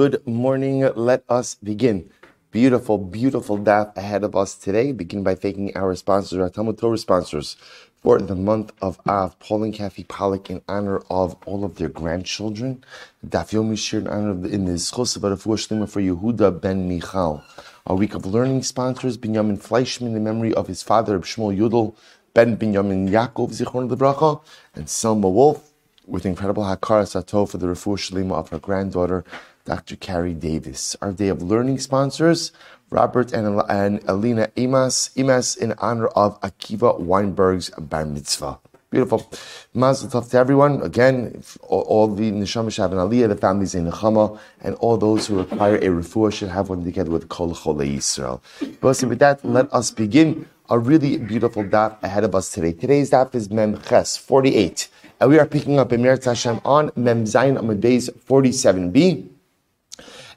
Good morning. Let us begin. Beautiful, beautiful daf ahead of us today. Begin by thanking our sponsors, our Talmud Torah sponsors, for the month of Av, Paul and Kathy Pollock, in honor of all of their grandchildren. Daf Yomi Shir in honor of the, in the Schos Shlima for Yehuda ben Michal. Our week of learning sponsors, Binyamin Fleischman, in memory of his father, Shmuel Yudel, Ben Binyamin Yaakov, Zichron Lebracha, and Selma Wolf, with incredible Hakara Sato for the Refuah Shlima of her granddaughter, Dr. Carrie Davis. Our day of learning sponsors, Robert and, and Alina Imas, Imas in honor of Akiva Weinberg's bar mitzvah. Beautiful. Mazel tov to everyone. Again, all, all the Neshama Shav and Aliyah, the families in Nechama, and all those who require a refuah should have one together with Kol Chole Yisrael. But with that, let us begin. A really beautiful daf ahead of us today. Today's daf is Mem Ches 48. And we are picking up Meretz Hashem on Mem Zayin Amud 47b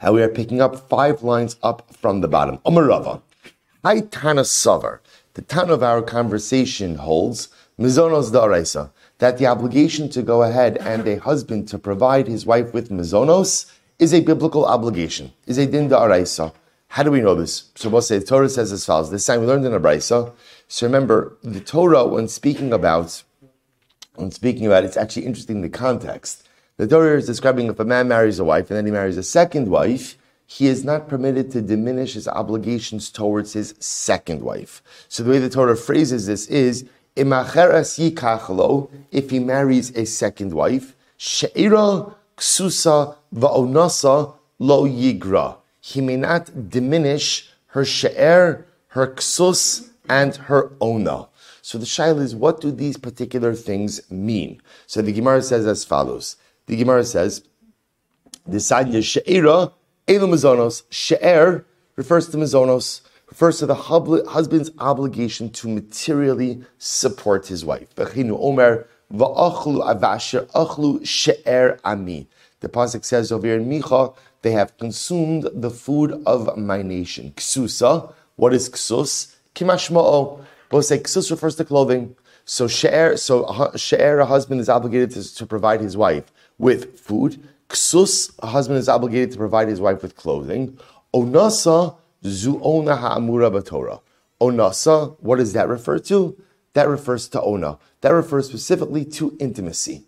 and we are picking up five lines up from the bottom. Omarava. Hi Tana Savar. The Tana of our conversation holds Mizonos Daraisa, that the obligation to go ahead and a husband to provide his wife with Mizonos is a biblical obligation, is a din da'araisa. How do we know this? So we'll say the Torah says as follows. This time we learned in a brisa. So remember, the Torah, when speaking about, when speaking about, it's actually interesting the context. The Torah is describing if a man marries a wife and then he marries a second wife, he is not permitted to diminish his obligations towards his second wife. So the way the Torah phrases this is, if he marries a second wife, she'ira ksusa va'onasa lo yigra. He may not diminish her she'er, her ksus, and her ona. So the shaila is, what do these particular things mean? So the Gemara says as follows. The Gemara says, the Sadya She'era, Elu Mizonos, She'er refers to Mizonos, refers to the husband's obligation to materially support his wife. V'chinu Omer, V'achlu avasher, achlu she'er ami. The Pasuk says over in Micha, they have consumed the food of my nation. Ksusa, what is ksus? Kimashma'o. Both say ksus refers to clothing. So she'er, so she'er, a husband is obligated to, to provide his wife with food. Ksus, a husband is obligated to provide his wife with clothing. Onasa, zu'ona ha'amura b'torah. Onasa, what does that refer to? That refers to ona. That refers specifically to intimacy.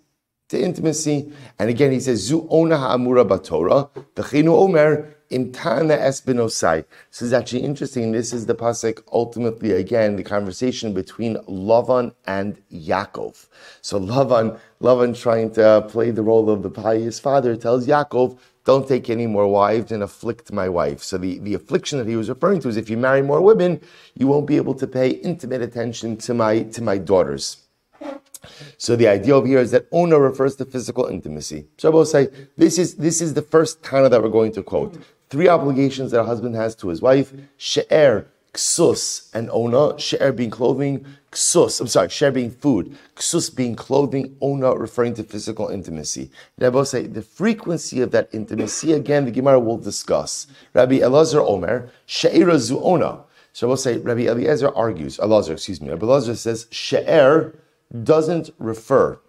To intimacy. And again, he says, zu'ona ha'amura b'torah. V'chinu omer, Imtana Espinosai. This is actually interesting. This is the pasuk. Ultimately, again, the conversation between Lavan and Yaakov. So Lavan, Lavan, trying to play the role of the pious father, tells Yaakov, "Don't take any more wives and afflict my wife." So the, the affliction that he was referring to is if you marry more women, you won't be able to pay intimate attention to my to my daughters. So the idea over here is that ona refers to physical intimacy. So I will say this is this is the first Tana that we're going to quote three obligations that a husband has to his wife: she'er, ksus, and ona. She'er being clothing, ksus. I'm sorry, she'er being food, ksus being clothing, ona referring to physical intimacy. And will say the frequency of that intimacy. Again, the Gemara will discuss. Rabbi Elazar Omer, she'era zu ona. So I will say Rabbi Eliezer argues. Elazar, excuse me. Rabbi Elazar says she'er doesn't refer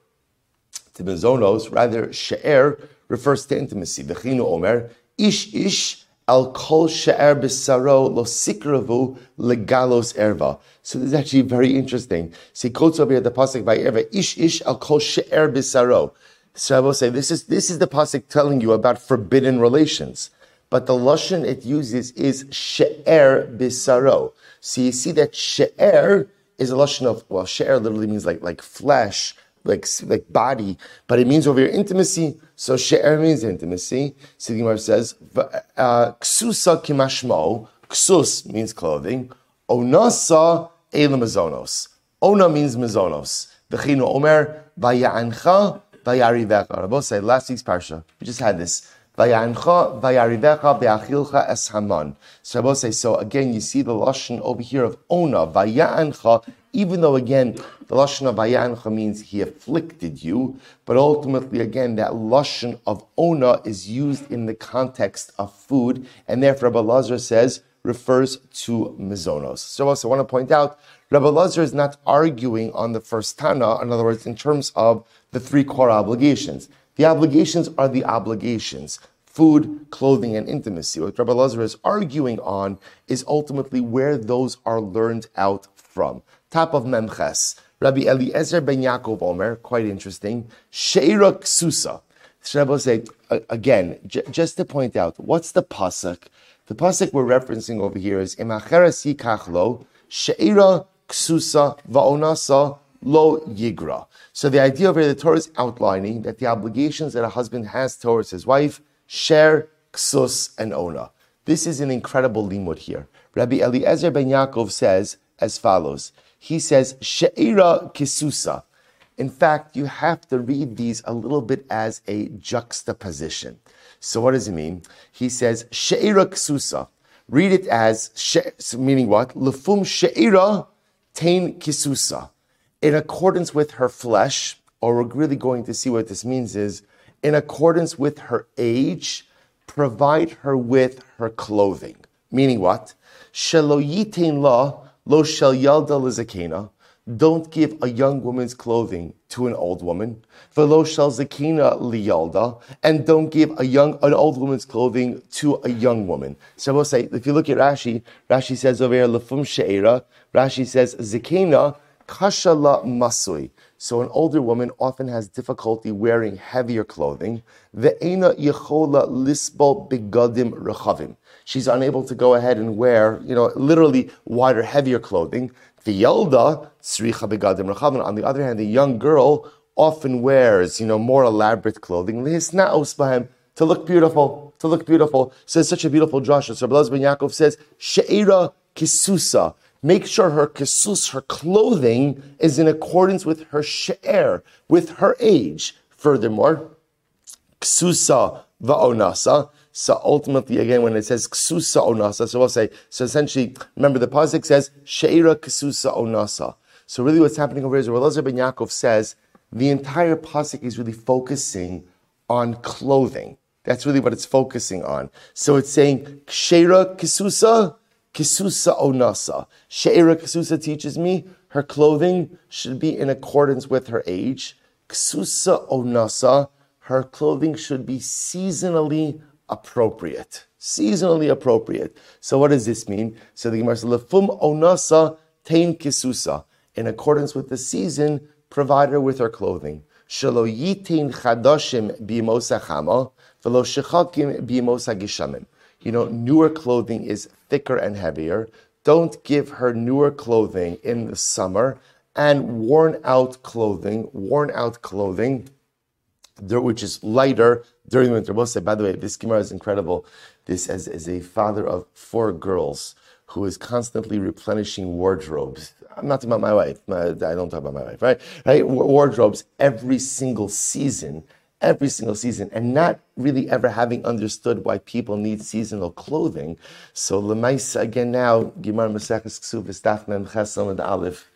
to mizonos, rather she'er refers to intimacy. V'chinu omer, Ish ish al kol she'er b'saro lo sikravu legalos erva. So this is actually very interesting. See, quotes over here the pasuk by erva. Ish ish al kol she'er b'saro. So I will say this is this is the pasuk telling you about forbidden relations. But the lashon it uses is she'er b'saro. So you see that she'er is a lashon of well, she'er literally means like like flesh like like body, but it means over your intimacy. So she'er means intimacy. The says uh, ksusa kimashmo. Ksus means clothing. Onasa elamazonos. Ona means mazonos. V'chinu omer vaya'ancha vayarivecha. Rabbi say last week's parsha. We just had this. Vayancha vayarivecha be'achilcha es haman. So Rabbi say so again. You see the lashon over here of ona vayancha even though again the lashon of Vayancha means he afflicted you, but ultimately again that lashon of ona is used in the context of food, and therefore Rabbi Lazar says refers to mizonos. So also I want to point out Rabbi Lazar is not arguing on the first Tana, in other words, in terms of the three core obligations. The obligations are the obligations. food, clothing, and intimacy. What Rabbi Lazar is arguing on is ultimately where those are learned out from. Top of Memches. Rabbi Eliezer ben Yaakov Omer, quite interesting. Sheira Ksusa. Rebbe say again, j- just to point out, what's the pasuk? The pasuk we're referencing over here is Imacheres Yikachlo Sheira Ksusa Vaonasa Lo Yigra. So the idea over here, the Torah is outlining that the obligations that a husband has towards his wife share ksus and ona. This is an incredible limud here. Rabbi Eliezer ben Yaakov says as follows. He says she'ira kisusa. In fact, you have to read these a little bit as a juxtaposition. So what does it mean? He says she'ira kisusa. Read it as meaning what? Lefum she'ira tain kisusa. In accordance with her flesh, or we're really going to see what this means is in accordance with her age, provide her with her clothing. Meaning what? Shelo yitain la lo shel yalda lizakena. Don't give a young woman's clothing to an old woman. Velo shel zakina liyalda. And don't give a young, an old woman's clothing to a young woman. So we'll say, if you look at Rashi, Rashi says over here, lefum she'era. Rashi says, zakena kashala masui. So an older woman often has difficulty wearing heavier clothing. Ve'ena yechola lisbol begadim rechavim. She's unable to go ahead and wear, you know, literally wider, heavier clothing. The yelda sricha begadim rechavim. On the other hand, the young girl often wears, you know, more elaborate clothing. To look beautiful, to look beautiful. So it's such a beautiful Joshua. So Blaz ben Yaakov says, She'ira kisusa make sure her kisus, her clothing, is in accordance with her she'er, with her age. Furthermore, ksusa va'onasa. So ultimately, again, when it says ksusa onasa, so we'll say, so essentially, remember the pasuk says she'era ksusa onasa. So really, what's happening over here is Elazar ben Yaakov says the entire pasuk is really focusing on clothing. That's really what it's focusing on. So it's saying she'era kisusa Kisusa onasa. She'era Kisusa teaches me her clothing should be in accordance with her age. Kisusa onasa, her clothing should be seasonally appropriate. Seasonally appropriate. So what does this mean? So the Gemara says, Lefum onasa tain kisusa. In accordance with the season, provide her with her clothing. Shalo yitain chadashim b'imosa chama, velo shechakim b'imosa gishamim you know, newer clothing is thicker and heavier. Don't give her newer clothing in the summer and worn out clothing, worn out clothing, which is lighter during the winter. We'll by the way, this Gemara is incredible. This as, as a father of four girls who is constantly replenishing wardrobes. I'm not talking about my wife. I don't talk about my wife, right? Right? Wardrobes every single season every single season and not really ever having understood why people need seasonal clothing. So Lemaisa again now, Gimar Maseches Ksuv Mem and Aleph.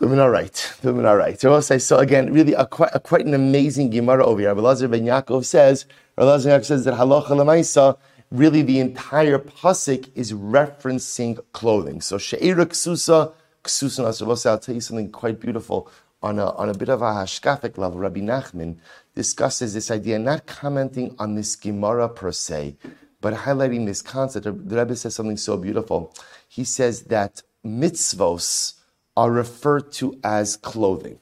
Doing all right, doing right. So, say, so again, really a quite, a, quite an amazing Gemara over here. Elazar ben Yaakov says, Elazar ben Yaakov says that halacha lemaisa, really the entire pasuk is referencing clothing. So she'era ksusa, ksusa. I'll tell you something quite beautiful on a, on a bit of a hashkafic level. Rabbi Nachman discusses this idea, not commenting on this Gemara per se, but highlighting this concept. The Rebbe says something so beautiful. He says that mitzvos are referred to as clothing.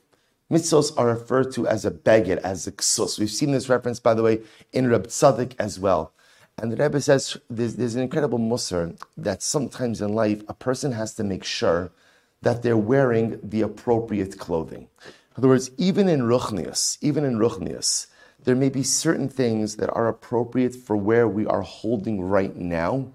Mitzvos are referred to as a beged, as a ksus. We've seen this reference, by the way, in Reb Tzadok as well. And the Rebbe says there's, there's an incredible musr that sometimes in life a person has to make sure that they're wearing the appropriate clothing. In other words, even in Ruchnius, even in Ruchnius, there may be certain things that are appropriate for where we are holding right now,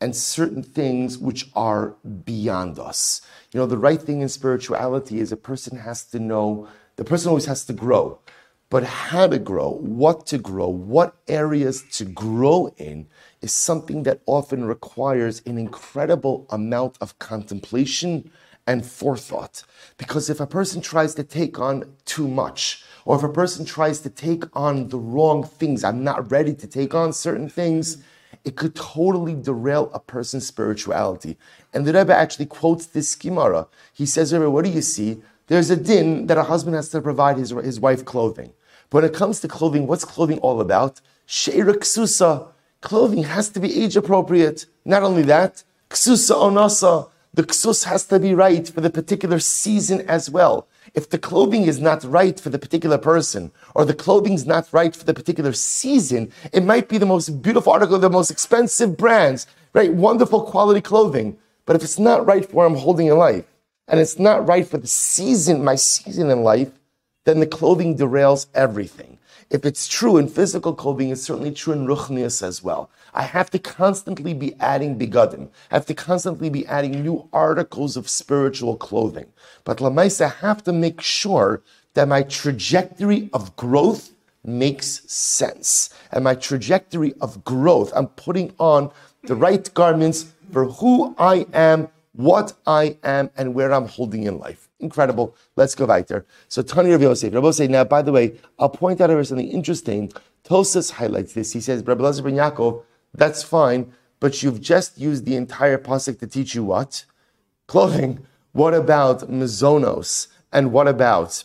and certain things which are beyond us. You know, the right thing in spirituality is a person has to know, the person always has to grow. But how to grow, what to grow, what areas to grow in is something that often requires an incredible amount of contemplation and forethought. Because if a person tries to take on too much, or if a person tries to take on the wrong things, I'm not ready to take on certain things, it could totally derail a person's spirituality. And the Rebbe actually quotes this Gemara. He says, Rebbe, what do you see? There's a din that a husband has to provide his, his wife clothing. But when it comes to clothing, what's clothing all about? Sheira ksusa, clothing has to be age appropriate. Not only that, ksusa onasa, the ksus has to be right for the particular season as well. If the clothing is not right for the particular person, or the clothing's not right for the particular season, it might be the most beautiful article, the most expensive brands, right? Wonderful quality clothing. But if it's not right for what I'm holding in life, and it's not right for the season, my season in life, then the clothing derails everything. If it's true in physical clothing, it's certainly true in ruchnias as well. I have to constantly be adding bigadim. I have to constantly be adding new articles of spiritual clothing. But Lamaisa, I have to make sure that my trajectory of growth makes sense. And my trajectory of growth, I'm putting on the right garments for who I am, what I am, and where I'm holding in life. Incredible. Let's go weiter. So Tani Rav Yosef. Rav Yosef, now, by the way, I'll point out here something interesting. Tosfos highlights this. He says, Rabbi Lazar ben Yaakov, that's fine, but you've just used the entire pasuk to teach you what? Clothing. What about mazonos? And what about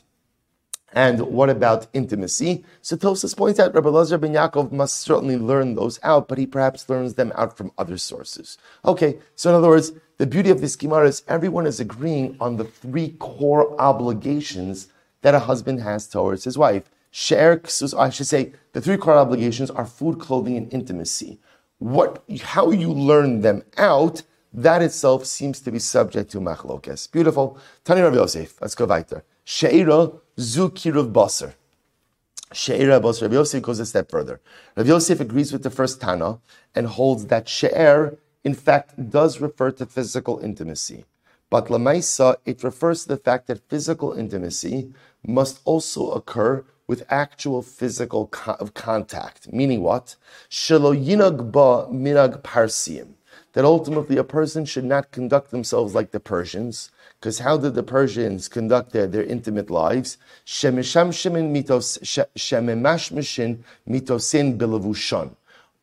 and what about intimacy? So Tosfos points out Rabbi Lazar ben Yaakov must certainly learn those out, but he perhaps learns them out from other sources. Okay, so in other words, the beauty of this Gemara is everyone is agreeing on the three core obligations that a husband has towards his wife. Share, I should say, the three core obligations are food, clothing, and intimacy. What, how you learn them out, that itself seems to be subject to machlokes. Beautiful. Tani Rav Yosef. Let's go weiter. Sheira zu kiruv baser. She'era basar. Rav Yosef goes a step further. Rav Yosef agrees with the first Tana and holds that she'er, in fact, does refer to physical intimacy. But lamaisa, it refers to the fact that physical intimacy must also occur with actual physical co- contact. Meaning what? Shelo yinag ba minag parsim. That ultimately a person should not conduct themselves like the Persians, because how did the Persians conduct their, their intimate lives?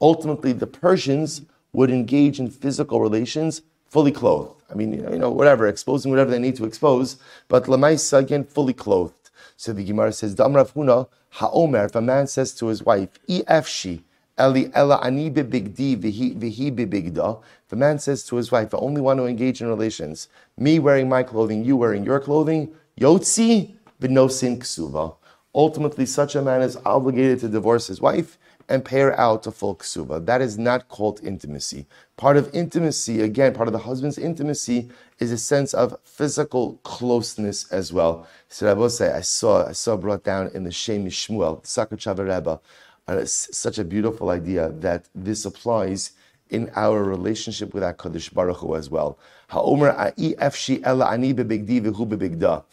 Ultimately, the Persians would engage in physical relations fully clothed. I mean, you know, whatever, exposing whatever they need to expose, but lamaisa again fully clothed. So the Gemara says, Damrav Huna, Ha'omer, if a man says to his wife, Efshi, Eli ela ani bibigdi vihi bibigda. If a man says to his wife, I only want to engage in relations, me wearing my clothing, you wearing your clothing, yotzi v'nosin ksuva. Ultimately, such a man is obligated to divorce his wife and pay her out a full ksuva. That is not called intimacy. Part of intimacy, again, part of the husband's intimacy is a sense of physical closeness as well. So I will say, I saw, I saw brought down in the Shem Shmuel, Sakar Rebbe, uh, and such a beautiful idea that this applies in our relationship with HaKadosh Baruch Hu as well. Ha'omer a'i efshi ela ani bebigdi v'hu bebigda.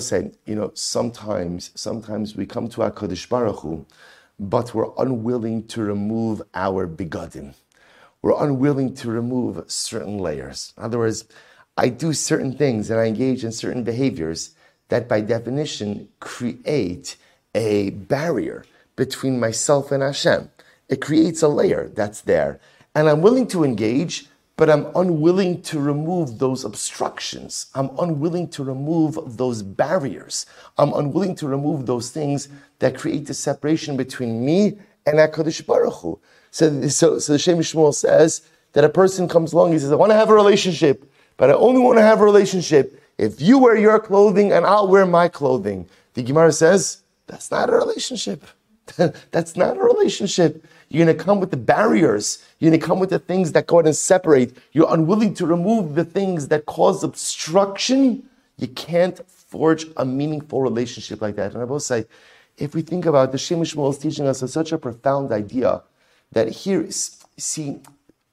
saying, you know, sometimes, sometimes we come to HaKadosh Baruch Hu, but we're unwilling to remove our bigadim. We're unwilling to remove certain layers. In other words, I do certain things and I engage in certain behaviors that by definition create a barrier between myself and Hashem. It creates a layer that's there. And I'm willing to engage, but I'm unwilling to remove those obstructions. I'm unwilling to remove those barriers. I'm unwilling to remove those things that create the separation between me and HaKadosh Baruch Hu. So, so, so the Shem Shmuel says that a person comes along, he says, I want to have a relationship, but I only want to have a relationship if you wear your clothing and I'll wear my clothing. The Gemara says, that's not a relationship. That's not a relationship. You're going to come with the barriers. You're going to come with the things that go out and separate. You're unwilling to remove the things that cause obstruction. You can't forge a meaningful relationship like that. And I will say, if we think about it, the Shem Shmuel is teaching us such a profound idea that here, see,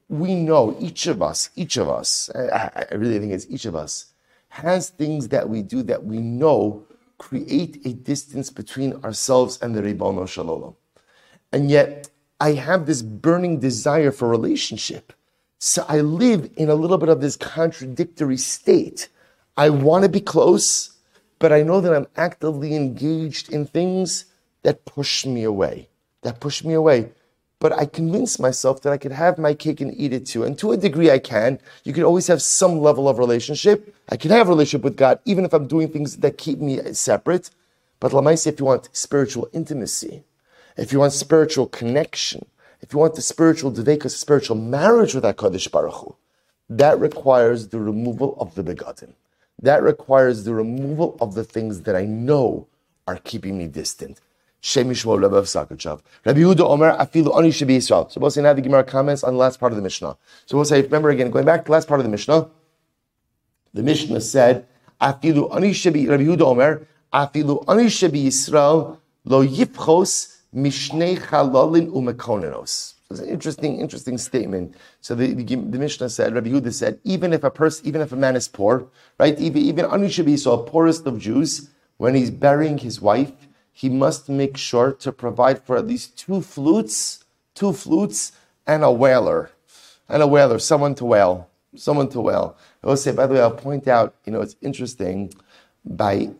we know each of us, each of us, I, I really think it's each of us, has things that we do that we know create a distance between ourselves and the Ribono Shalom. And yet, I have this burning desire for relationship. So I live in a little bit of this contradictory state. I want to be close, but I know that I'm actively engaged in things that push me away, that push me away but I convince myself that I could have my cake and eat it too. And to a degree, I can. You can always have some level of relationship. I can have a relationship with God, even if I'm doing things that keep me separate. But Lamaisi, if you want spiritual intimacy, if you want spiritual connection, if you want the spiritual devekas, spiritual marriage with HaKadosh Baruch Hu, that requires the removal of the begadim. That requires the removal of the things that I know are keeping me distant. Shem Rabbi Sakachav. Rabbi Yehuda Omer Afilu Ani Shabi Yisrael. So we'll say now the Gemara comments on the last part of the Mishnah. So we'll say, remember again, going back to the last part of the Mishnah, the Mishnah said, Afilu Ani Shabi, Rabbi Yehuda Omer, Afilu Ani Shabi Yisrael, Lo Yipchos Mishnei Chalalin Umekonenos. It's an interesting, interesting statement. So the, the, the Mishnah said, Rabbi Yehuda said, even if a person, even if a man is poor, right, even, even Ani Shabi, a poorest of Jews, when he's burying his wife, he must make sure to provide for at least two flutes, two flutes, and a wailer, and a wailer, someone to wail, someone to wail. I will say, by the way, I'll point out, you know, it's interesting. By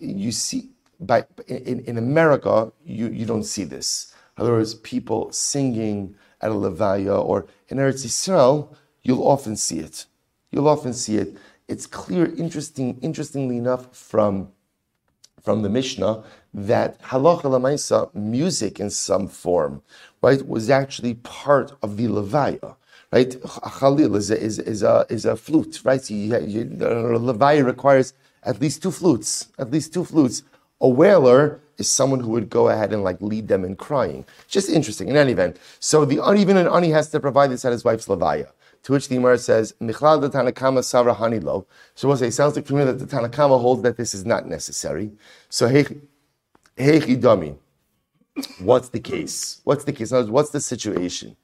you see, by in, in America, you, you don't see this. In other words, people singing at a levaya or in Eretz Yisrael, you'll often see it. You'll often see it. It's clear, interesting, interestingly enough, from from the Mishnah that halacha lamaisa, music in some form, right, was actually part of the levaya. Right, chalil is a, is, is a is a flute, right? So you, you, levaya requires at least two flutes, at least two flutes. A wailer is someone who would go ahead and like lead them in crying. Just interesting. In any event, so the even an ani has to provide this at his wife's levaya. To which the Gemara says, Michlal the Tanakama Savra Hanilo. So we'll say, it sounds like to me that the Tanakama holds that this is not necessary. So, Heichi Dami. What's the case? What's the case? What's the situation?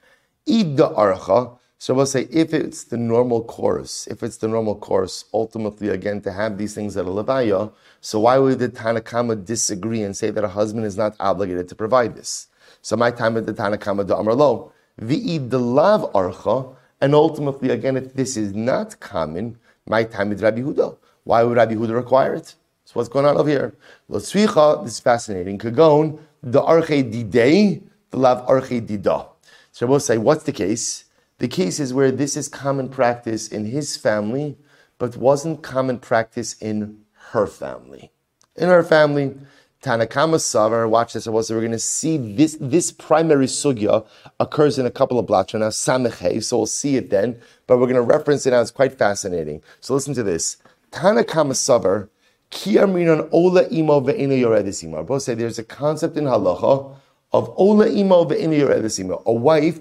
Ida Archa. So we'll say, if it's the normal course, if it's the normal course, ultimately, again, to have these things at a levaya, so why would the Tanakama disagree and say that a husband is not obligated to provide this? So my time at the Tanakama do Amrlo. V'id the lav archa. And ultimately, again, if this is not common, my time is Rabbi Huda. Why would Rabbi Huda require it? So what's going on over here? This is fascinating. Kagon, the arche didei, the lav arche dida. So we'll say, what's the case? The case is where this is common practice in his family, but wasn't common practice in her family. In her family, Tanakama Savar, watch this, so we're going to see this, this primary sugya occurs in a couple of blocks now, so we'll see it then, but we're going to reference it now, it's quite fascinating. So listen to this. Tanakama Savar, Ki Ola Imo Ve'ina Yoredisimo. Both say there's a concept in halacha of Ola Imo Ve'ina Yoredisimo. A wife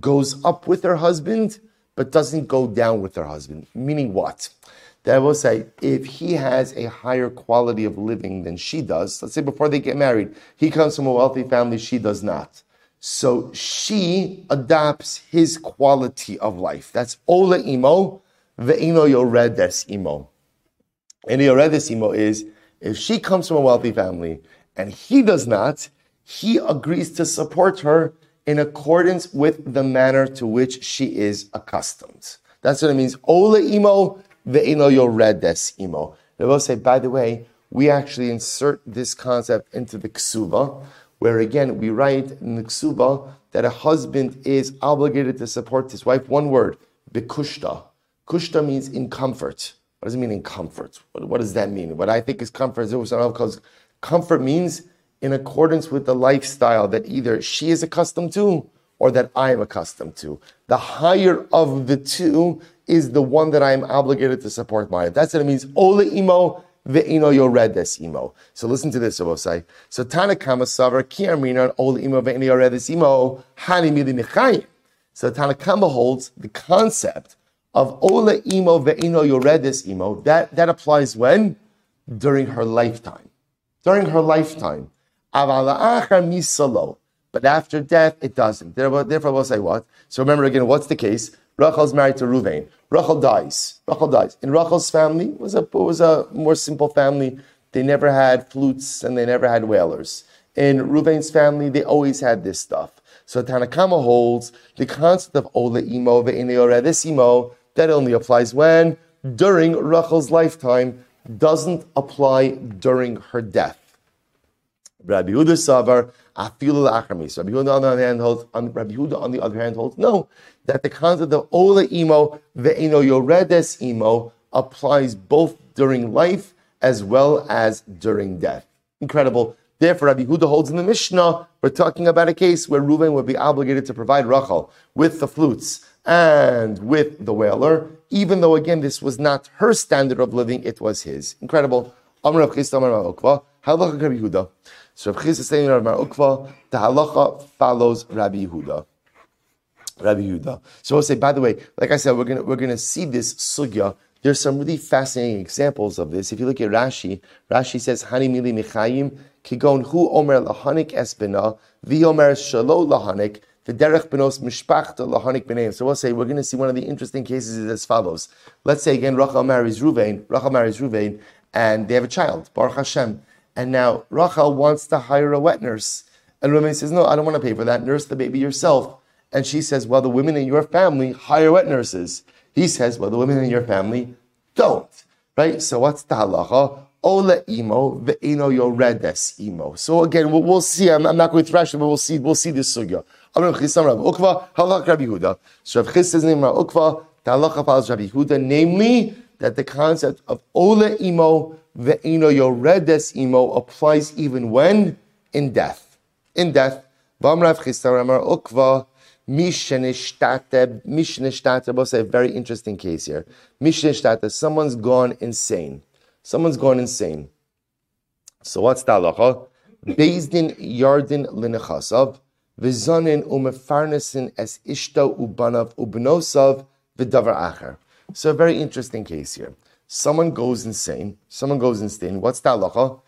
goes up with her husband, but doesn't go down with her husband. Meaning what? that will say if he has a higher quality of living than she does, let's say before they get married, he comes from a wealthy family, she does not. So she adopts his quality of life. That's Ola Imo, Ve'ino Yoredes Imo. And Yoredes Imo is if she comes from a wealthy family and he does not, he agrees to support her in accordance with the manner to which she is accustomed. That's what it means. Ola Imo, ve'ino yoredes imo. They will say, by the way, we actually insert this concept into the ksuba, where again we write in the ksuba that a husband is obligated to support his wife. One word, bekushta. Kushta means in comfort. What does it mean in comfort? What, what does that mean? What I think is comfort is comfort means in accordance with the lifestyle that either she is accustomed to or that I am accustomed to. The higher of the two is the one that I am obligated to support my. That's what it means. Ola imo ve'ino yoredes imo. So listen to this. So Tanakama savar ki armina ola imo ve'ino yoredes imo hani mili. So Tanakama holds the concept of ola imo ve'ino yoredes imo. That, that applies when? During her lifetime. During her lifetime. But after death, it doesn't. Therefore, we'll say what? So remember again, what's the case? Rachel's married to Ruvain. Rachel dies. Rachel dies. In Rachel's family was a was a more simple family. They never had flutes and they never had wailers. In Ruvain's family, they always had this stuff. So Tanakama holds the concept of Ola Imo Imo that only applies when during Rachel's lifetime doesn't apply during her death. Rabbi Yehuda Savar. Rabbi on the other hand holds. Rabbi Yehuda on the other hand holds no that the concept of Ola Imo ve'eno Yoredes Imo applies both during life as well as during death. Incredible. Therefore, Rabbi Huda holds in the Mishnah, we're talking about a case where Reuven would be obligated to provide Rachel with the flutes and with the wailer, even though again this was not her standard of living, it was his. Incredible. Rav Chisda, Amr Rav Ukva, Halacha Rabbi Huda. So Rav Chisda is saying Rav Ukva, the halacha follows Rabbi Huda. Rabbi Huda. So I'll say, by the way, like I said, we're gonna we're gonna see this sugya. There's some really fascinating examples of this. If you look at Rashi, Rashi says, Hani mili michayim, kigon hu omer lahanik esbina, vi omer shalo lahanik, benos lahanik b'neim. So we'll say we're going to see one of the interesting cases is as follows. Let's say again Rachel marries Ruvain, Rachel marries Ruvain, and they have a child, Baruch Hashem. And now Rachel wants to hire a wet nurse. And Ruvain says, no, I don't want to pay for that. Nurse the baby yourself. And she says, well, the women in your family hire wet nurses. He says, well, the women in your family don't. Right? So what's the halacha? Ola imo ve'ino yoredes imo. So again, we'll, we'll see. I'm, I'm, not going to thrash it, but we'll see. We'll see this sugya. Rav Chisam Rav Ukva, Halach Rabbi Huda. So Rav Chis name Rav Ukva, the Halacha follows Rabbi Huda, namely that the concept of Ole Imo Ve'ino Yoredes Imo applies even when in death. In death. Vam Rav Chisam Rav Ukva, Mishnishtate, Mishnishtate, say a very interesting case here. Mishnishtate, someone's gone insane. Someone's gone insane. So what's the halacha? Bezdin Yardin Linechasav, v'zanin umefarnesin es ishto ubanav ubnosav v'davar acher. So a very interesting case here. Someone goes insane. Someone goes insane. What's the halacha?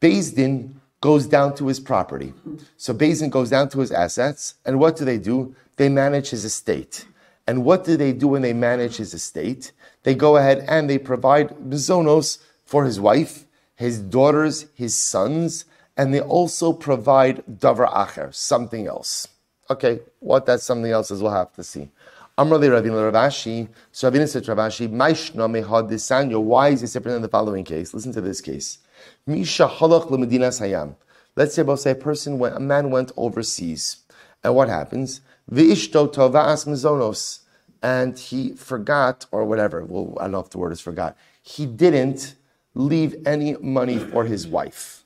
Bezdin goes down to his property. So Bezdin goes down to his assets, and what do they do? They manage his estate. And what do they do when they manage his estate? They go ahead and they provide bizonos for his wife, his daughters, his sons, and they also provide davar acher, something else. Okay, what that something else is, we'll have to see. Amrali Ravina Ravashi, so Ravina said Ravashi, Maishna mehad disanyo, why is it different than the following case? Listen to this case. Misha halach lemedina sayam. Let's say about say a person went, a man went overseas, and what happens? V'ishto tova'as mizonos, and he forgot, or whatever, well, I don't know if the word is forgot, he didn't leave any money for his wife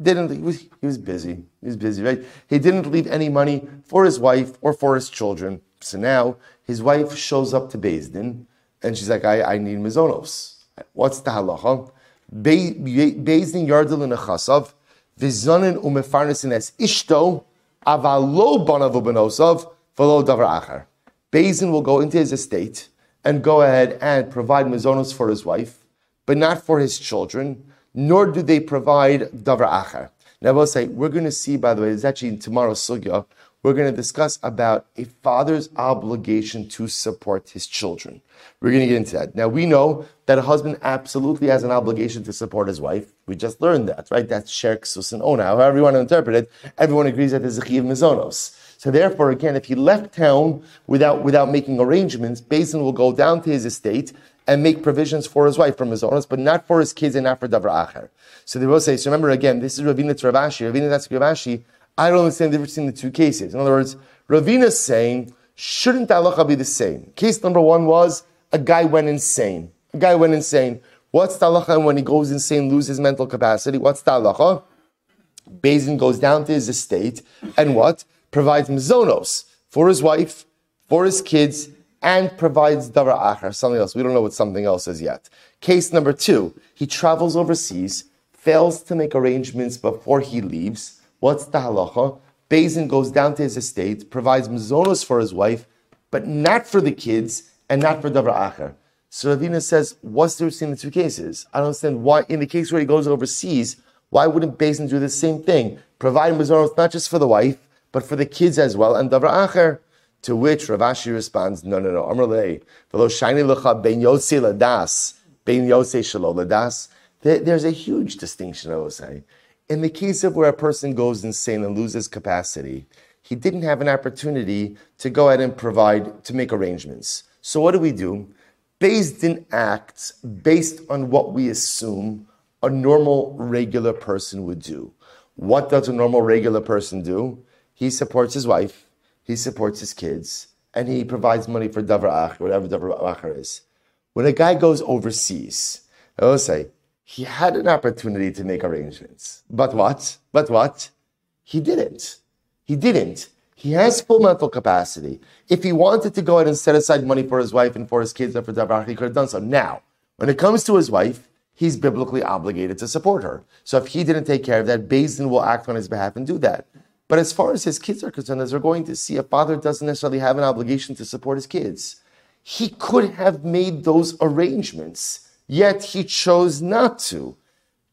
didn't he was, he was busy. He was busy, right? He didn't leave any money for his wife or for his children. So now his wife shows up to Din, and she's like, I, I need mizonos. What's the halacha? Bezdin yardel in a chasav, vizanin umefarnesin es ishto, avalo banavu benosav, velo davar achar. Bezdin will go into his estate and go ahead and provide mizonos for his wife, but not for his children nor do they provide davar acher. Now, I will say, we're going to see, by the way, it's actually in tomorrow's sugya, we're going to discuss about a father's obligation to support his children. We're going to get into that. Now, we know that a husband absolutely has an obligation to support his wife. We just learned that, right? That's sher ksus and ona. However you want to interpret it, everyone agrees that there's a chiv mizonos. So therefore, again, if he left town without, without making arrangements, Basin will go down to his estate and make provisions for his wife from his owners, but not for his kids and not for Davar Acher. So they will say, so remember again, this is Ravina Travashi. Ravina that's Ravashi. I don't understand the difference between the two cases. In other words, Ravina's saying, shouldn't the halacha be the same? Case number one was a guy went insane. A guy went insane. What's the halacha when he goes insane, loses mental capacity? What's the halacha? Bezin goes down to his estate and what? Provides mizonos for his wife, for his kids, and provides davar acher, something else. We don't know what something else is yet. Case number two, he travels overseas, fails to make arrangements before he leaves. What's the halacha? Bezin goes down to his estate, provides mazonos for his wife, but not for the kids and not for davar acher. So Ravina says, what's the difference in the two cases? I don't understand why, in the case where he goes overseas, why wouldn't Bezin do the same thing? Provide mazonos not just for the wife, but for the kids as well, and davar acher. To which Ravashi responds, no, no, no. Amrle, lecha ben ladas, ben ladas. There's a huge distinction, I will say. In the case of where a person goes insane and loses capacity, he didn't have an opportunity to go ahead and provide, to make arrangements. So what do we do? Based in acts based on what we assume a normal, regular person would do. What does a normal, regular person do? He supports his wife he supports his kids, and he provides money for davar ach, whatever davar acher is. When a guy goes overseas, I will say, he had an opportunity to make arrangements. But what? But what? He didn't. He didn't. He has full mental capacity. If he wanted to go ahead and set aside money for his wife and for his kids and for Davar, he could have done so. Now, when it comes to his wife, he's biblically obligated to support her. So if he didn't take care of that, Din will act on his behalf and do that. But as far as his kids are concerned, as we're going to see, a father doesn't necessarily have an obligation to support his kids. He could have made those arrangements, yet he chose not to.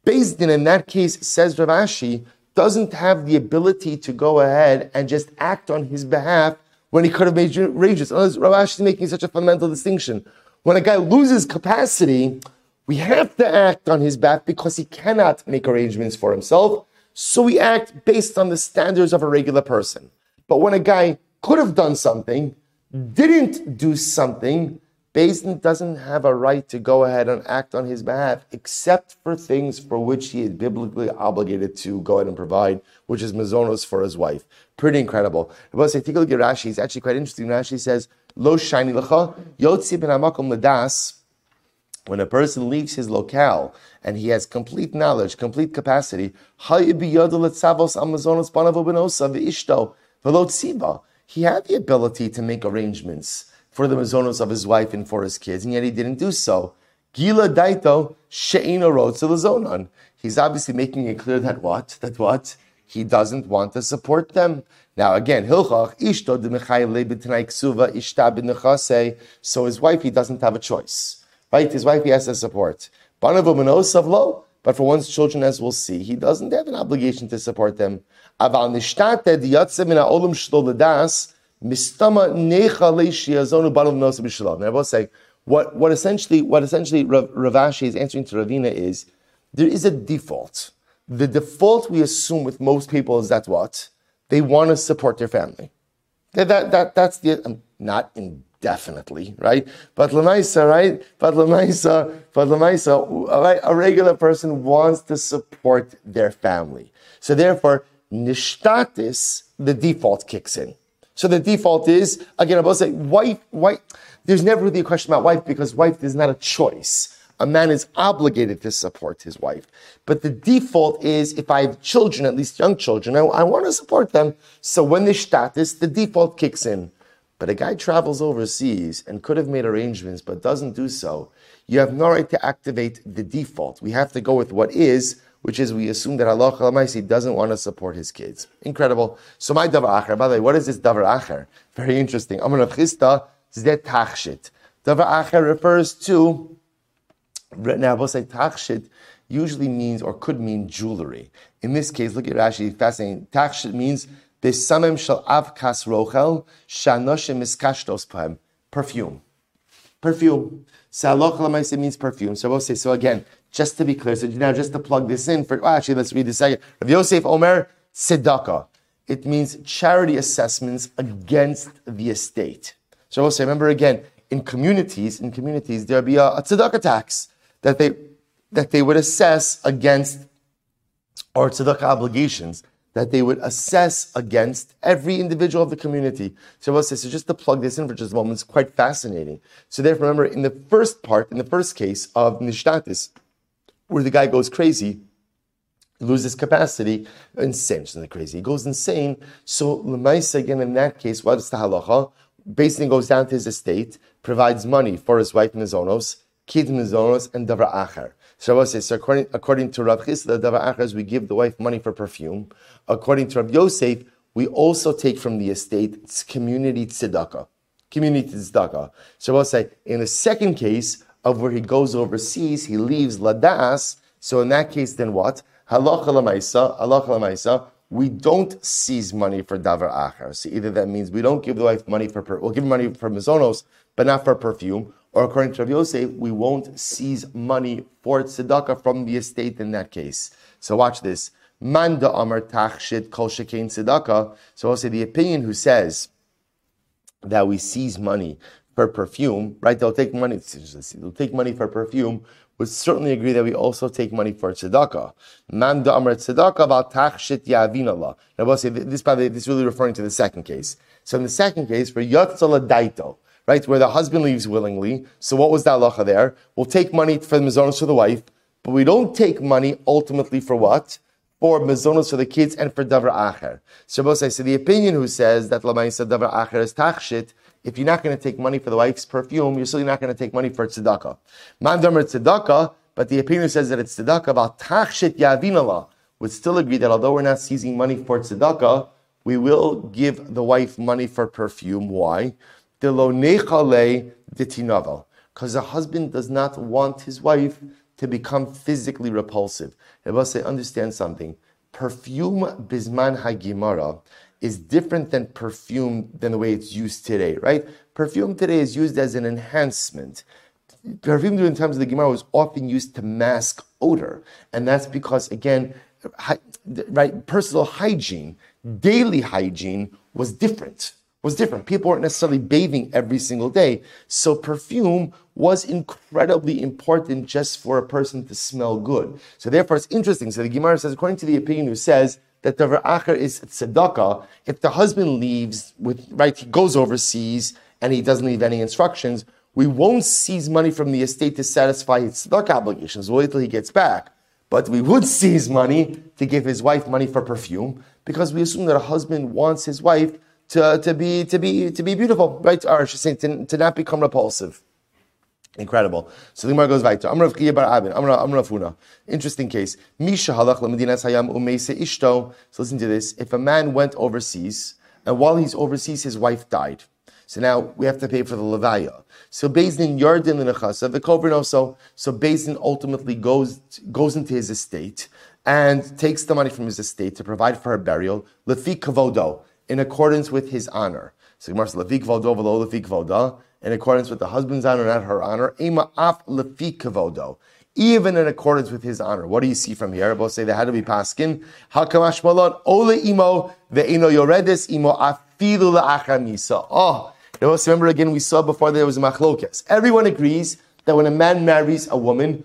Din, in that case, says Rav Ashi, doesn't have the ability to go ahead and just act on his behalf when he could have made arrangements. Rav Ashi is making such a fundamental distinction. When a guy loses capacity, we have to act on his behalf because he cannot make arrangements for himself. So we act based on the standards of a regular person. But when a guy could have done something, didn't do something, Din doesn't have a right to go ahead and act on his behalf, except for things for which he is biblically obligated to go ahead and provide, which is mazonos for his wife. Pretty incredible. Rashi. It's actually quite interesting. Rashi says, "Lo shiny lecha yotzi ben hamakom ledas." When a person leaves his locale and he has complete knowledge, complete capacity, he had the ability to make arrangements for the mazonos of his wife and for his kids, and yet he didn't do so. Gila daito. He's obviously making it clear that what? That what? He doesn't want to support them. Now again, Hilchach, Ishto Ishta So his wife, he doesn't have a choice. Right? His wife he has to support. But for one's children, as we'll see, he doesn't have an obligation to support them. Mistama what, what essentially, what essentially Rav, Rav is answering to Ravina is, there is a default. The default we assume with most people is that what? They want to support their family. That, that, that that's the, um, not in definitely, right? But Lamaisa, right? But Lamaisa, but Lamaisa, right? A regular person wants to support their family. So therefore, nishtatis, the default kicks in. So the default is, again, about to say, wife, wife, there's never really a question about wife because wife is not a choice. A man is obligated to support his wife. But the default is if I have children, at least young children, I, I want to support them. So when the status, the default kicks in. But a guy travels overseas and could have made arrangements but doesn't do so, you have no right to activate the default. We have to go with what is, which is we assume that Allah doesn't want to support his kids. Incredible. So my davar acher, by the way, what is this davar acher? Very interesting. Amar of Chisda, zdet tachshit. Davar acher refers to, now we'll say tachshit usually means or could mean jewelry. In this case, look at Rashi, fascinating. Tachshit means Besamim shel avkas rochel shanoshim miskashtos pahem. Perfume. Perfume. Saloch means perfume. So we'll say, so again, just to be clear, so now just to plug this in for, well, actually, let's read this second. Rav Yosef Omer, tzedakah. It means charity assessments against the estate. So we'll say, remember again, in communities, in communities, there'll be a, a tzedakah tax that they, that they would assess against, or tzedakah obligations that they would assess against every individual of the community. So, say, so just to plug this in for just a moment, it's quite fascinating. So therefore, remember, in the first part, in the first case of Nishtatis, where the guy goes crazy, loses capacity, insane, isn't crazy? He goes insane. So Lemaisa, again, in that case, what is the halacha? Basically goes down to his estate, provides money for his wife Mizonos, kids Mizonos, and Davra Acher. Shabbos says, so according, according to Rav Chisda, Davar Achaz, we give the wife money for perfume. According to Rav Yosef, we also take from the estate it's community tzedakah. Community tzedakah. Shabbos say, in the second case of where he goes overseas, he leaves Ladas. So in that case, then what? Halacha lamaisa, halacha lamaisa, we don't seize money for davar achar. So either that means we don't give the wife money for, per- we'll give money for mizonos, but not for perfume, or according to Rav Yosef, we won't seize money for tzedakah from the estate in that case. So watch this. Manda amar tachshit kol shekain tzedakah. So I'll say the opinion who says that we seize money for perfume, right? They'll take money. They'll take money for perfume. Would certainly agree that we also take money for tzedakah. Manda amar tzedakah about tachshit yavinallah. Now we'll say this. By the way, this is really referring to the second case. So in the second case, for yotzala daito right? Where the husband leaves willingly. So what was the halacha there? We'll take money for the for the wife, but we don't take money ultimately for what? For mazonos for the kids and for davar acher. So I so the opinion who says that lamaisa davar acher is tachshit, if you're not going to take money for the wife's perfume, you're certainly not going to take money for tzedakah. Man damer tzedakah, but the opinion says that it's tzedakah about tachshit yavinala would still agree that although we're not seizing money for tzedakah, we will give the wife money for perfume. Why? Because a husband does not want his wife to become physically repulsive. I must say, understand something. Perfume bisman hagimara is different than perfume than the way it's used today, right? Perfume today is used as an enhancement. Perfume during times of the Gemara was often used to mask odor. And that's because, again, right, personal hygiene, daily hygiene was different was different. People weren't necessarily bathing every single day. So perfume was incredibly important just for a person to smell good. So therefore it's interesting. So the Gemara says, according to the opinion who says that the Acher is tzedakah, if the husband leaves with, right, he goes overseas and he doesn't leave any instructions, we won't seize money from the estate to satisfy his tzedakah obligations. We'll wait till he gets back. But we would seize money to give his wife money for perfume because we assume that a husband wants his wife to, to be to be to be beautiful, right? Or she's saying to, to not become repulsive. Incredible. So the Gemara goes weiter. Amr of Bar Abin, Amr Amr Funa. Interesting case. Misha halach lemedinas hayam umeise ishto. So listen to this. If a man went overseas and while he's overseas, his wife died. So now we have to pay for the levaya. So Bezdin Yardin Nechasa, the Kovrin also. So Bezdin ultimately goes goes into his estate and takes the money from his estate to provide for her burial. Lefi kavodo in accordance with his honor. So Gemara says, "Lefik vodo v'lo lefik voda," in accordance with the husband's honor, not her honor. Ema af lefik vodo, even in accordance with his honor. What do you see from here? Both say they had to be paskin. Hakamash malon ole imo ve'ino yoredes imo afilu la'achamisa. Oh, remember again we saw before there was a machlokes. Everyone agrees that when a man marries a woman,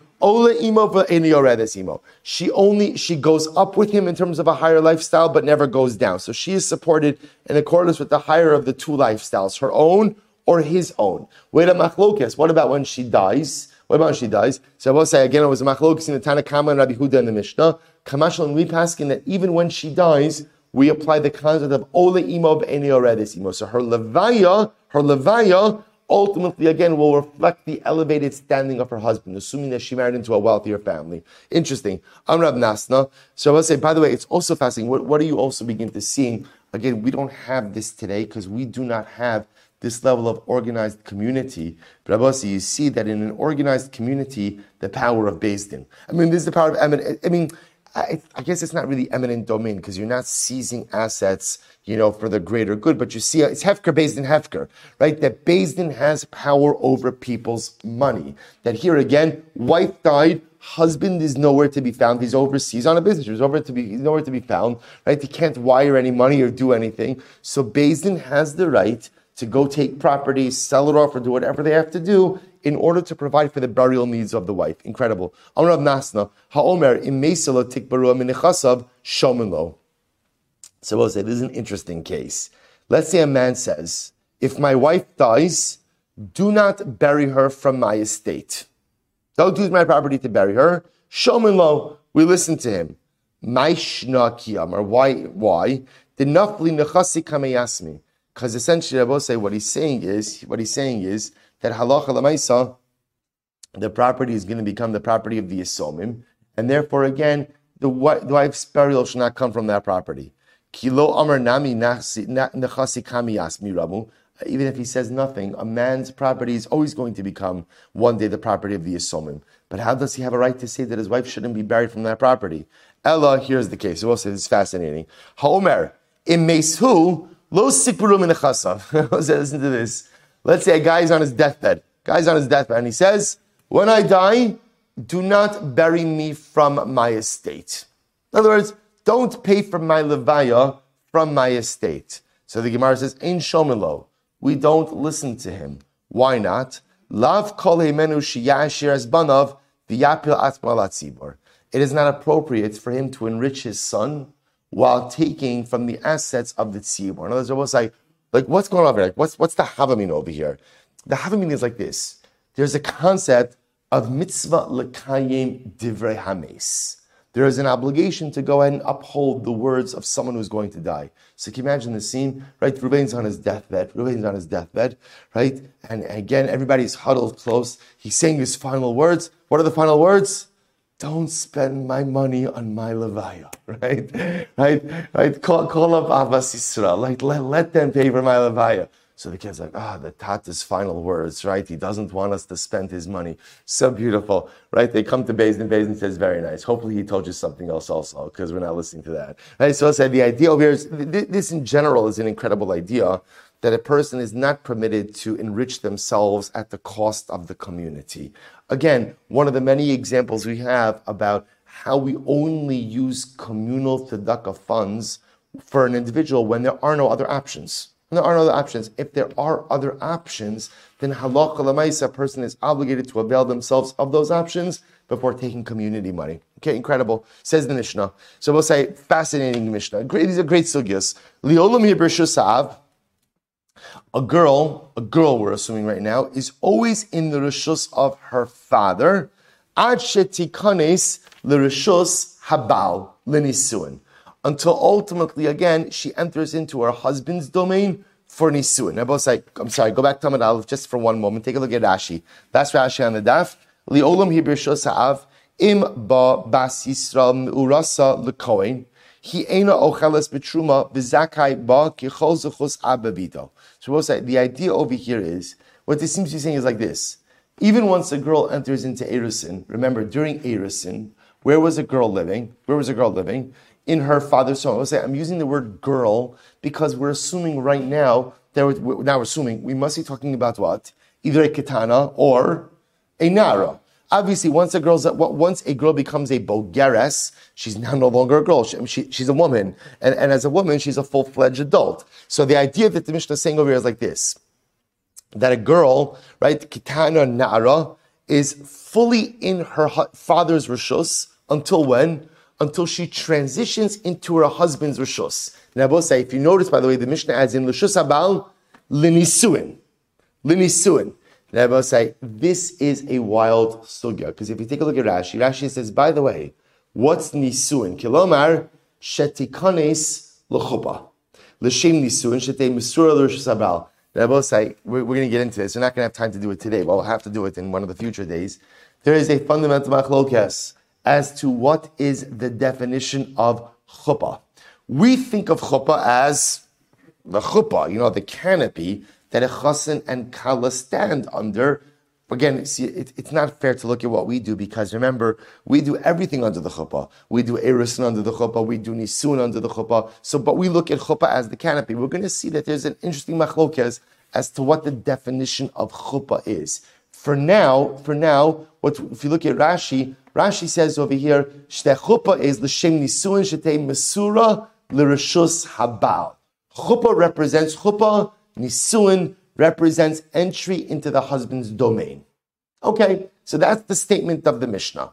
she only she goes up with him in terms of a higher lifestyle, but never goes down. So she is supported in accordance with the higher of the two lifestyles, her own or his own. Wait a machlokes. What about when she dies? What about when she dies? So I will say again, it was a machlokes in the Tanakama and Rabbi Huda in the Mishnah. Kamashal and we paskin that even when she dies, we apply the concept of ole imo b'eni imo. So her levaya, her levaya ultimately again will reflect the elevated standing of her husband, assuming that she married into a wealthier family. Interesting. I'm Rab Nasna. So I will say, by the way, it's also fascinating. What, what do you also begin to see? Again, we don't have this today because we do not have this level of organized community. But you see that in an organized community, the power of Din. I mean, this is the power of eminent. I mean, I, guess it's not really eminent domain because you're not seizing assets, you know, for the greater good, but you see uh, it's Hefker beis din Hefker, right? That Din has power over people's money. That here again, wife died, husband is nowhere to be found. He's overseas on a business. He's over to be he's nowhere to be found, right? He can't wire any money or do anything. So Din has the right to go take property, sell it off, or do whatever they have to do in order to provide for the burial needs of the wife. Incredible. Amr of Nasna, Ha'omer, Imesala Tikbaru Minichasav, Shomenlo. So we'll say this is an interesting case. Let's say a man says, if my wife dies, do not bury her from my estate. Don't use my property to bury her. Shomenlo, we listen to him. Maishna kiyamar. Why? Why? The nafli. Because essentially, I will say what he's saying is what he's saying is that halacha lamaisa, the property is going to become the property of the Yisomim, and therefore, again, the, wife's burial should not come from that property. Kilo amar nami kami yasmi rabu. Even if he says nothing, a man's property is always going to become one day the property of the Yisomim. But how does he have a right to say that his wife shouldn't be buried from that property? Ella, here's the case. We'll say this is fascinating. Haomer, in Mesu, lo sikpurum in Listen to this. Let's say a guy is on his deathbed. Guy's on his deathbed, and he says, "When I die, do not bury me from my estate." In other words, don't pay for my levaya from my estate. So the Gemara says, "Ein shomelo." We don't listen to him. Why not? Lav kol menu shiyashir banav v'yapil atmalatzibor. It is not appropriate for him to enrich his son while taking from the assets of the tzibor. In other words, I will say, like, what's going on over here? Like, what's, what's the Havamin over here? The Havamin is like this. There's a concept of mitzvah lekayim divrei hames. There is an obligation to go ahead and uphold the words of someone who's going to die. So can you imagine the scene, right? Ruvain's on his deathbed. Ruvain's on his deathbed, right? And again, everybody's huddled close. He's saying his final words. What are the final words? Don't spend my money on my levaya, right? Right? Right? Call, call up Abbas Yisrael. Like, let, let them pay for my levaya. So the kid's like, ah, the Tata's final words, right? He doesn't want us to spend his money. So beautiful, right? They come to Bazin, and Bazin says, very nice. Hopefully he told you something else also, because we're not listening to that. Right? So I said, the idea over here is, this in general is an incredible idea that a person is not permitted to enrich themselves at the cost of the community. Again, one of the many examples we have about how we only use communal tzedakah funds for an individual when there are no other options. There are no other options. If there are other options, then halacha lemaisa, a person is obligated to avail themselves of those options before taking community money. Okay, incredible. Says the Mishnah. So we'll say fascinating Mishnah. Great, these are great sugyas. Liolam. A girl, a girl we're assuming right now, is always in the rishus of her father. Ad shetikanes l'rishus habal l'nisuin until ultimately, again, she enters into her husband's domain for nisuin. I'm sorry, go back to Amad Aleph just for one moment. Take a look at Rashi. That's Rashi on the daf. Li'olam hibir sa'av im ba bas Yisrael urasa lekoin. He ena ocheles betruma v'zakai ba kichol zuchus ababito. So we'll the idea over here is, what this seems to be saying is like this. Even once a girl enters into Erusin, remember, during Erusin, where was a girl living? Where was a girl living? in her father's home. I say I'm using the word girl because we're assuming right now that we're, now we're assuming we must be talking about what either a katana or a nara. Obviously, once a girl's once a girl becomes a bogeres, she's now no longer a girl. She, she, she's a woman, and, and as a woman, she's a full fledged adult. So the idea that the Mishnah is saying over here is like this: that a girl, right, kitana nara, is fully in her father's rishus until when? until she transitions into her husband's rishus. Now, say, if you notice, by the way, the Mishnah adds in rishus abal linisuin, linisuin. Now, say this is a wild sugya because if you take a look at Rashi, Rashi says, by the way, what's nisuin? Kilomar shetikanes l'chupa l'shem nisuin shetei misura l'rishus abal. Now, say we're, we're going to get into this. We're not going to have time to do it today, but we'll have to do it in one of the future days. There is a fundamental machlokas as to what is the definition of chuppah. We think of chuppah as the chuppah, you know, the canopy that a chassan and kala stand under. Again, see, it, it's not fair to look at what we do because remember, we do everything under the chuppah. We do erisin under the chuppah. We do nisun under the chuppah. So, but we look at chuppah as the canopy. We're going to see that there's an interesting machlokes as to what the definition of chuppah is. For now, for now, what if you look at Rashi, Rashi says over here, chuppah is l'shem nisuin shetei mesura l'rishus habal. Chuppah represents chuppah, nisuin represents entry into the husband's domain. Okay, so that's the statement of the Mishnah.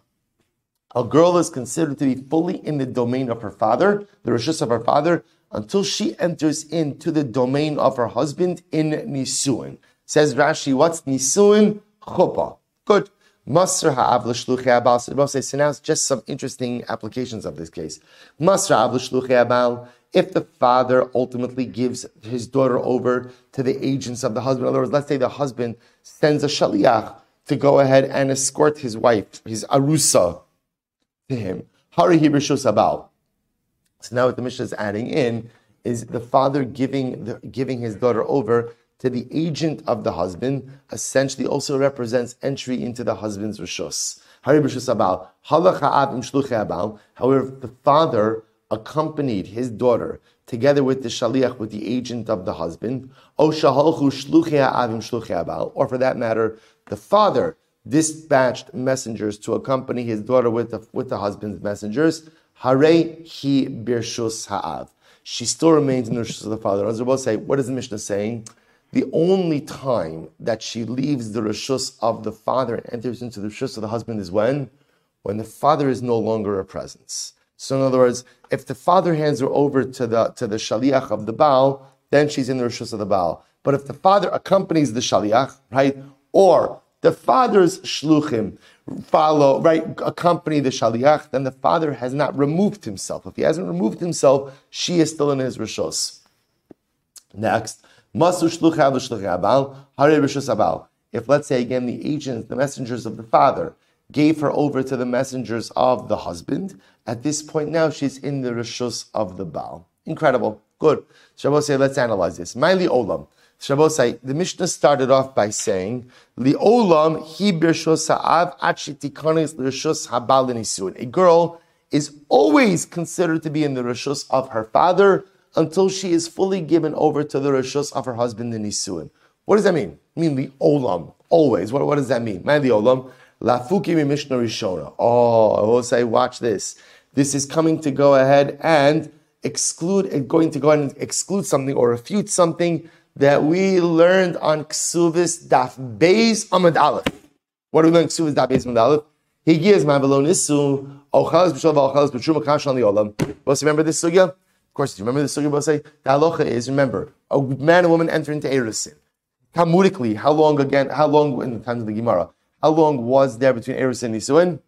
A girl is considered to be fully in the domain of her father, the rishus of her father, until she enters into the domain of her husband in nisuin. Says Rashi, what's nisuin? Chuppah. Good. Masr ha'av l'shluchi abal. So now it's just some interesting applications of this case. Masr ha'av l'shluchi abal. If the father ultimately gives his daughter over to the agents of the husband, in other words, let's say the husband sends a shaliach to go ahead and escort his wife, his arusa, to him. So now what the Mishnah is adding in is the father giving the, giving his daughter over to the agent of the husband essentially also represents entry into the husband's rishos. However, the father accompanied his daughter together with the shaliach, with the agent of the husband, or for that matter, the father dispatched messengers to accompany his daughter with the, with the husband's messengers. She still remains in the rishus of the father. As we'll say, what is the Mishnah saying? The only time that she leaves the rishus of the father and enters into the rishus of the husband is when? When the father is no longer a presence. So in other words, if the father hands her over to the, to the shaliach of the Baal, then she's in the rishus of the Baal. But if the father accompanies the shaliach, right, or the father's shluchim follow, right, accompany the shaliach, then the father has not removed himself. If he hasn't removed himself, she is still in his rishos. Next, masu shluchav abal, hare rishos abal. If let's say again the agents, the messengers of the father, gave her over to the messengers of the husband, at this point now she's in the rishos of the Baal. Incredible. Good. Shabbos say, let's analyze this. Maili olam. Shabbos say, the Mishnah started off by saying, Li olam hi birshos ha'av achitikanis l'rishos habal nisuin. A girl is always considered to be in the rishos of her father until she is fully given over to the rishos of her husband in nisuin. What does that mean? I mean the olam, always. What, what does that mean? Maili olam. Lafuki mi Mishnah Rishona. Oh, I will say, watch this. This is coming to go ahead and exclude, and going to go ahead and exclude something or refute something that we learned on Ksuvis Daf Beis Amad Aleph. What do we learn Ksuvis Daf Beis Amad Aleph? He gives my Nisu, Ochalas B'Shol V'Ochalas B'Trum Akash on the Olam. Both remember this sugya? Of course, you remember this sugya? Both say the halacha is remember a man and woman enter into erusin. Talmudically, how long again? How long in the times of the Gemara? How long was there between erusin and Nisuin?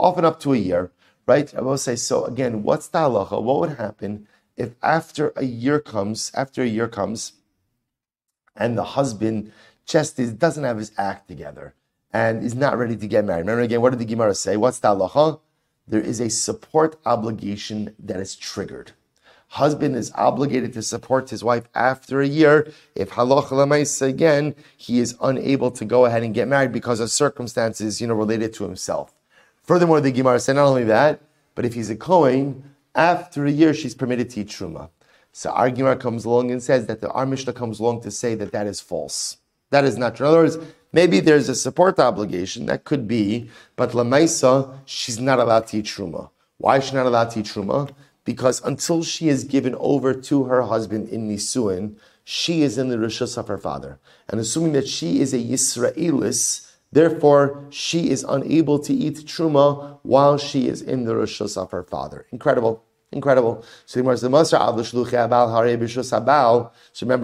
Often up to a year right? I will say, so again, what's the halacha? What would happen if after a year comes, after a year comes, and the husband just is, doesn't have his act together and is not ready to get married? Remember again, what did the Gemara say? What's the halacha? There is a support obligation that is triggered. Husband is obligated to support his wife after a year. If halacha lemaisa again, he is unable to go ahead and get married because of circumstances, you know, related to himself. Furthermore, the Gemara said not only that, but if he's a Kohen, after a year she's permitted to eat Truma. So our Gemara comes along and says that the our Mishnah comes along to say that that is false. That is not true. In other words, maybe there's a support obligation, that could be, but Lamaisa, she's not allowed to eat Truma. Why is she not allowed to eat Truma? Because until she is given over to her husband in Nisuin, she is in the Rishus of her father. And assuming that she is a Yisraelis, Therefore, she is unable to eat truma while she is in the rishus of her father. Incredible. Incredible. So remember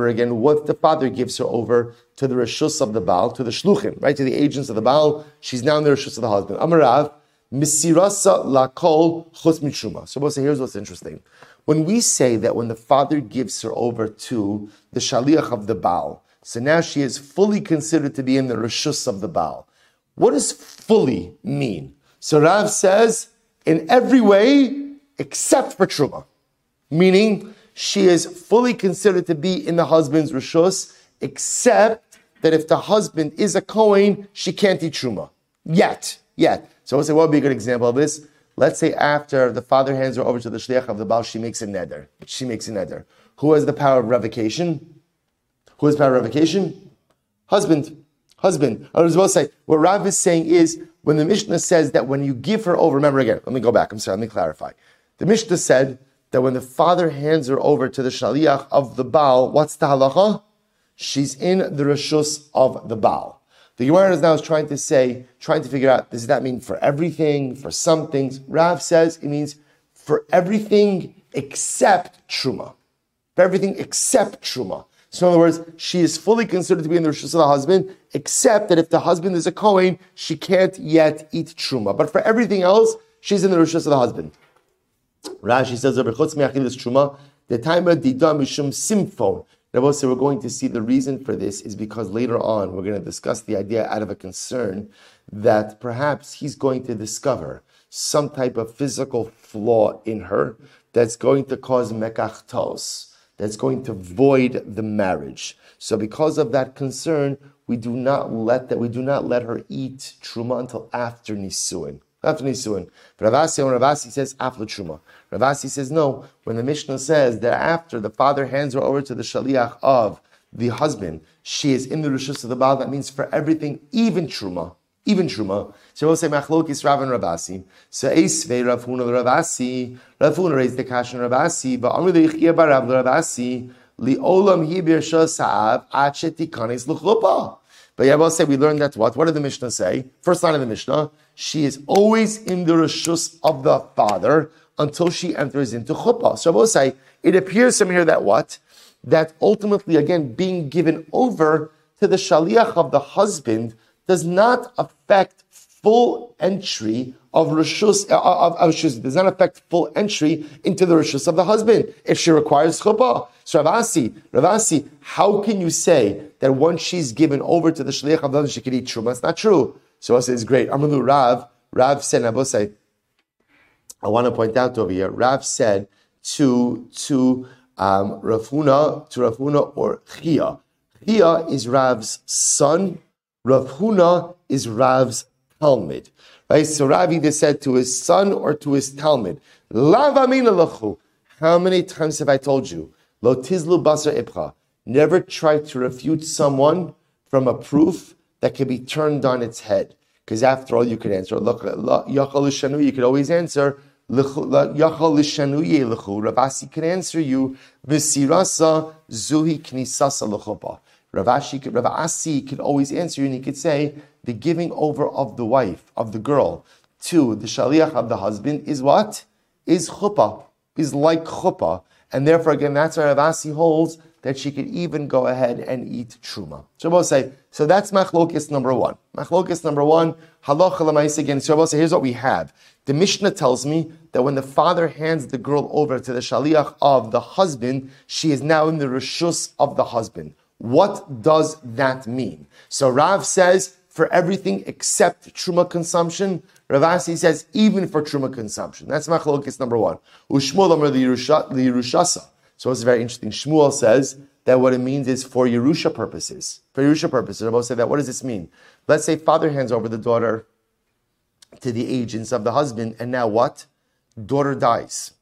again, what the father gives her over to the rishus of the Baal, to the shluchim, right, to the agents of the Baal. She's now in the rishus of the husband. Amarav, misirasa lakol chus mitruma. So we'll say, here's what's interesting. When we say that when the father gives her over to the shaliach of the Baal, so now she is fully considered to be in the Rishus of the Baal. What does fully mean? So Rav says, in every way except for Truma. Meaning, she is fully considered to be in the husband's Rishus, except that if the husband is a Kohen, she can't eat Truma. Yet. Yet. So we'll say, what would be a good example of this? Let's say after the father hands her over to the shliach of the Baal, she makes a neder. She makes a neder. Who has the power of revocation? Who has power of revocation? Husband. Husband. I was about to say, what Rav is saying is, when the Mishnah says that when you give her over, remember again, let me go back, I'm sorry, let me clarify. The Mishnah said that when the father hands her over to the shaliach of the Baal, what's the halacha? She's in the rishus of the Baal. The Gemara is now is trying to say, trying to figure out, does that mean for everything, for some things? Rav says it means for everything except Truma. For everything except Truma. So in other words, she is fully considered to be in the rishus of the husband, except that if the husband is a Kohen, she can't yet eat truma. But for everything else, she's in the rishus of the husband. Rashi says, truma, the time of didam simphon. Rabbi we're going to see the reason for this is because later on we're going to discuss the idea out of a concern that perhaps he's going to discover some type of physical flaw in her that's going to cause mekach ta'us that's going to void the marriage. So because of that concern, we do not let that we do not let her eat truma until after nisuin. After nisuin. Rav Assi when Rav Assi says after truma. Rav Assi says no. When the Mishnah says that after the father hands her over to the shaliach of the husband, she is in the rishus of the Baal. That means for everything, even truma even Truma. So we'll say Machlokis Rav and Rav Assi. So Eisvei Rav Huna Rav Assi. Rav Huna raised the kasha on Rav Assi. But Amri Leichia Barav Rav Assi. Li Olam Hibir Sa'av Achet Tikanis Luchlupa. But yeah, we'll say we learned that what? What did the Mishnah say? First line of the Mishnah. She is always in the rishus of the father until she enters into chuppah. So we'll say it appears from here that what? That ultimately, again, being given over to the shaliach of the husband does not affect full entry of rishus uh, of, of, of does not affect full entry into the rishus of the husband if she requires chuppah. So Rav Assi, Ravasi, how can you say that once she's given over to the shliach of the husband, she can eat truma? It's not true. So it's great. Amalu Rav, Rav said, I want to point out over here, Rav said to to um, Rav Huna, to Rav Huna or Chia. Chia is Rav's son. Rav Huna is Rav's talmid. Right? So Rav either said to his son or to his talmid, How many times have I told you? Lo basar ibcha. Never try to refute someone from a proof that can be turned on its head. Because after all, you could answer. Look, you could always answer. Ravasi can answer you. Visirasa zuhi knisasa. Ravashi, Rav Assi could always answer you, and he could say the giving over of the wife of the girl to the shaliach of the husband is what is chuppah, is like chuppah, and therefore again that's why Rav Assi holds that she could even go ahead and eat truma. So we'll say, so that's machlokis number one. Machlokis number one, halacha lemais again. So say, here's what we have. The Mishnah tells me that when the father hands the girl over to the shaliach of the husband, she is now in the rishus of the husband. What does that mean? So Rav says, for everything except truma consumption, Rav Assi says, even for truma consumption. That's machlokis number one. Ushmul amr the Yerushasa. So it's very interesting. Shmuel says that what it means is for Yerusha purposes. For Yerusha purposes. Rabbi say that. What does this mean? Let's say father hands over the daughter to the agents of the husband, and now what? Daughter dies.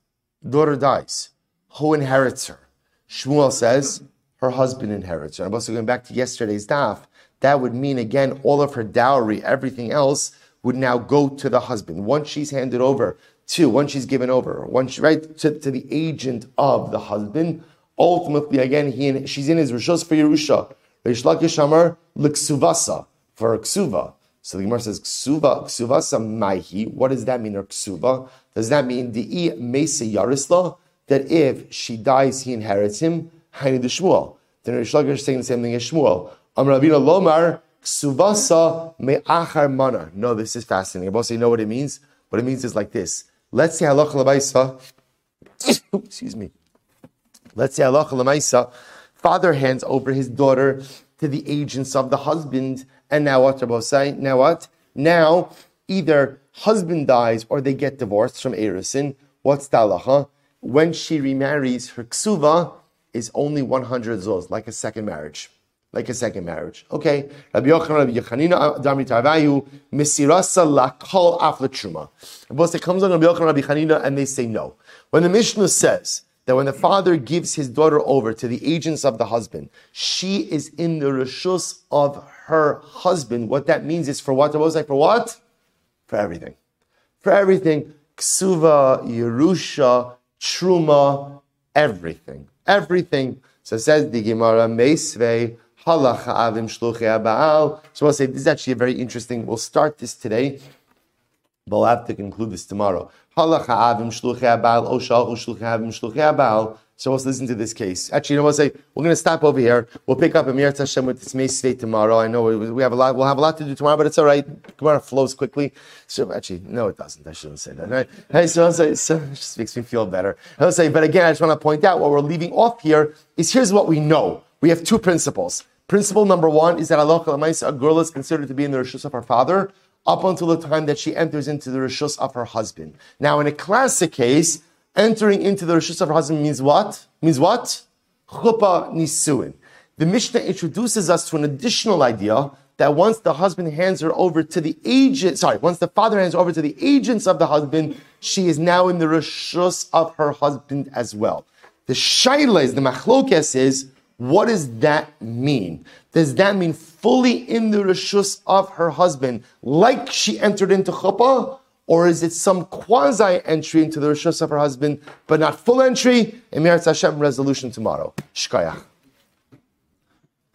Daughter dies. Who inherits her? Shmuel says her husband inherits her. I'm also going back to yesterday's daf. That would mean again all of her dowry, everything else would now go to the husband. Once she's handed over to, once she's given over, once right to, to the agent of the husband, ultimately again he she's in his rishos for Yerusha. Reish Lakish Amar l'ksuvasa for ksuva. So the Gemara says ksuva ksuvasa maihi. What does that mean? Or ksuva? Does that mean the i mesa yarisla that if she dies he inherits him? Haini the Shmuel. Then Reish Lakish is saying the same thing as Shmuel. Amar Ravina Lomar ksuvasa me'achar mana. No, this is fascinating. I you know what it means. What it means is like this. Let's say halacha lemaisa. Excuse me. Let's say halacha lemaisa. Father hands over his daughter to the agents of the husband, and now what? Rabbi say now what? Now either husband dies or they get divorced from Erisin. What's the halacha? When she remarries, her ksuva is only 100 zuz, like a second marriage like a second marriage. Okay, Rabbi Yochanan, Rabbi Yechanina, uh, Dami Tarvayu, Misirasa Lakol Afla Truma. But it comes on Rabbi Yochanan, Rabbi Chanina, and they say no. When the Mishnah says that when the father gives his daughter over to the agents of the husband, she is in the rishus of her husband. What that means is for what? Was like for what? For everything. For everything. Ksuva, Yerusha, Truma, everything. Everything. So says the Gemara, Meisvei, Avim shluchei. So I'll say this is actually a very interesting. We'll start this today, but we'll have to conclude this tomorrow. Avim shluchei shluchei avim shluchei. So let's listen to this case. Actually, you know what? Say we're going to stop over here. We'll pick up Amir Hashem with this May state tomorrow. I know we have a lot. We'll have a lot to do tomorrow, but it's all right. Gemara flows quickly. So actually, no, it doesn't. I shouldn't say that. Right? Hey, so, say, so it just makes me feel better. I'll say, but again, I just want to point out what we're leaving off here is here's what we know. We have two principles. Principle number one is that a girl is considered to be in the rishus of her father up until the time that she enters into the rishus of her husband. Now, in a classic case, entering into the rishus of her husband means what? Means what? Chuppah nisuin. The Mishnah introduces us to an additional idea that once the husband hands her over to the agent, sorry, once the father hands her over to the agents of the husband, she is now in the rishus of her husband as well. The shaila is, the machlokes is, what does that mean? Does that mean fully in the rishus of her husband, like she entered into chuppah? Or is it some quasi entry into the rishus of her husband, but not full entry? Emir Hashem resolution tomorrow. Shkayach.